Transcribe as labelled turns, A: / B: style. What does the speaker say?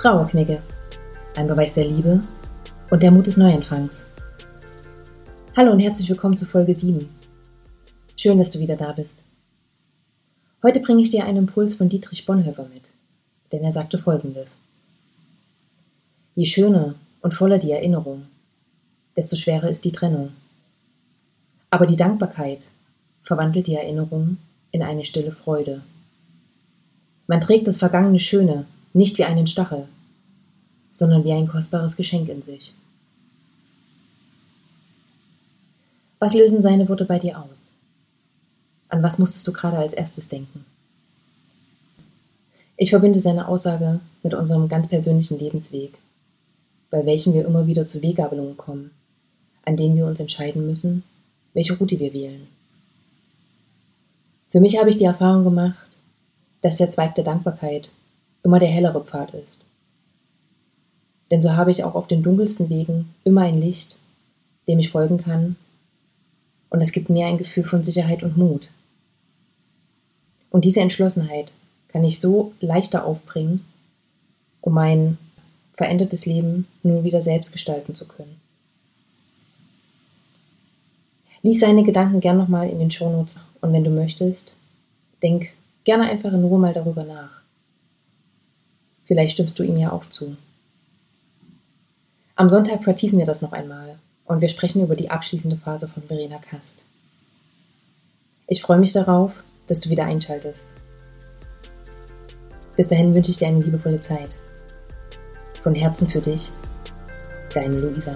A: Trauerknigge. Ein Beweis der Liebe und der Mut des Neuanfangs. Hallo und herzlich willkommen zu Folge 7. Schön, dass du wieder da bist. Heute bringe ich dir einen Impuls von Dietrich Bonhoeffer mit, denn er sagte folgendes. Je schöner und voller die Erinnerung, desto schwerer ist die Trennung. Aber die Dankbarkeit verwandelt die Erinnerung in eine stille Freude. Man trägt das vergangene Schöne nicht wie einen Stachel, sondern wie ein kostbares Geschenk in sich. Was lösen seine Worte bei dir aus? An was musstest du gerade als erstes denken? Ich verbinde seine Aussage mit unserem ganz persönlichen Lebensweg, bei welchem wir immer wieder zu Weggabelungen kommen, an denen wir uns entscheiden müssen, welche Route wir wählen. Für mich habe ich die Erfahrung gemacht, dass der Zweig der Dankbarkeit immer der hellere Pfad ist. Denn so habe ich auch auf den dunkelsten Wegen immer ein Licht, dem ich folgen kann, und es gibt mir ein Gefühl von Sicherheit und Mut. Und diese Entschlossenheit kann ich so leichter aufbringen, um mein verändertes Leben nun wieder selbst gestalten zu können. Lies seine Gedanken gern nochmal in den Shownotes und wenn du möchtest, denk gerne einfach in Ruhe mal darüber nach. Vielleicht stimmst du ihm ja auch zu. Am Sonntag vertiefen wir das noch einmal und wir sprechen über die abschließende Phase von Verena Kast. Ich freue mich darauf, dass du wieder einschaltest. Bis dahin wünsche ich dir eine liebevolle Zeit. Von Herzen für dich, deine Luisa.